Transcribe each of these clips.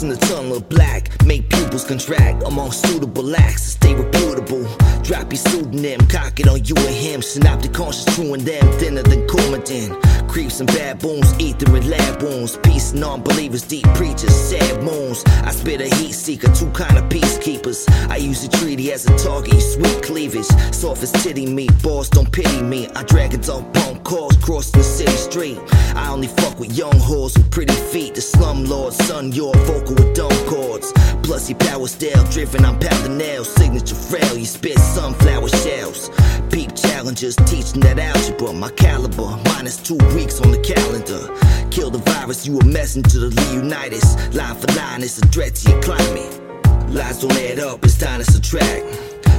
In the tunnel of black, make pupils contract among suitable acts to stay reputable. Drop your pseudonym, cock it on you and him. Synoptic conscious, true and them, thinner than Coumadin. Creeps and baboons, ether and lab wounds. Peace, non believers, deep preachers, sad moons. I spit a heat seeker, two kind of peacekeepers. I use the treaty as a target, sweet cleavage. Soft as titty meat, boss don't pity me. I drag it on bump calls, crossing the city street. I only fuck with young whores with pretty feet. The slumlord, son, you're vocal with dumb Plus, power still driven, I'm pounding nails. Signature frail, you spit sunflower shells. Peep challengers, teaching that algebra. My caliber, minus two weeks on the calendar. Kill the virus, you a messenger to the Leonidas. Line for line, it's a threat to your climate. Lies don't add up, it's time to subtract.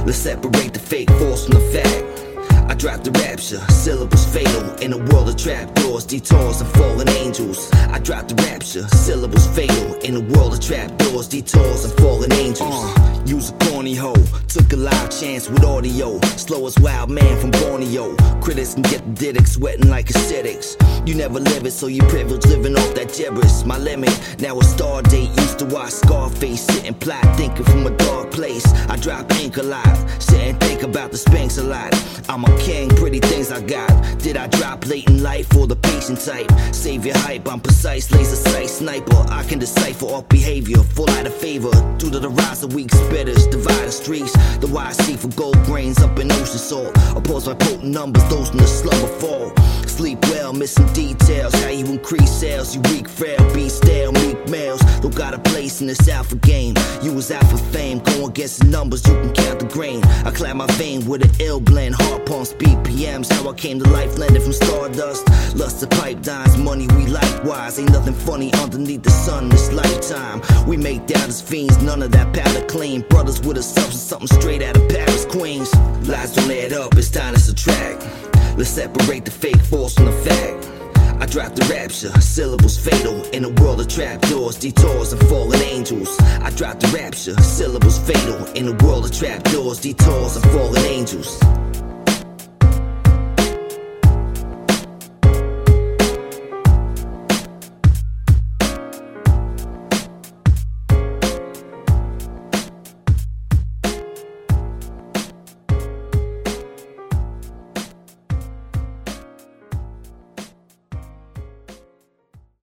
Let's separate the fake false from the fact. I drop the rapture, syllables fatal in a world of trapdoors, detours, and fallen angels. I drop the rapture, syllables fatal in a world of trapdoors, detours, and fallen angels. Uh, use a corny hoe, took a live chance with audio. Slow as wild man from Borneo. Critics can get the didic sweating like aesthetics. You never live it, so you privilege living off that gibberish. My limit, now a star date. Used to watch Scarface, sitting and plot, thinking from a dark place. I drop ink alive, sit and think about the Spanx a lot. I'm a king, pretty things I got. Did I drop late in life for the patient type? Save your hype, I'm precise, laser sight sniper. I can decipher all behavior, full out of favor. Due to the rise of weak spitters, divided streets. The sea for gold grains up in ocean salt. Opposed by potent numbers, those in the slumber fall. Sleep well, missing details. How you increase sales, you weak, frail, be stale, meek males. Don't got a place in this alpha game. You was out for fame, go against the numbers, you can count the grain. I clap my vein with an ill blend, hard pumps, BPMs. How I came to life, landed from stardust. Lust of pipe dimes, money we likewise. Ain't nothing funny underneath the sun this lifetime. We make doubters fiends, none of that powder clean. Brothers with a substance, something straight out of Paris, Queens. Lies don't add up, it's time to subtract. Let's separate the fake false from the fact. I drop the rapture, syllables fatal in a world of trapdoors, detours, and fallen angels. I drop the rapture, syllables fatal in a world of trapdoors, detours, and fallen angels.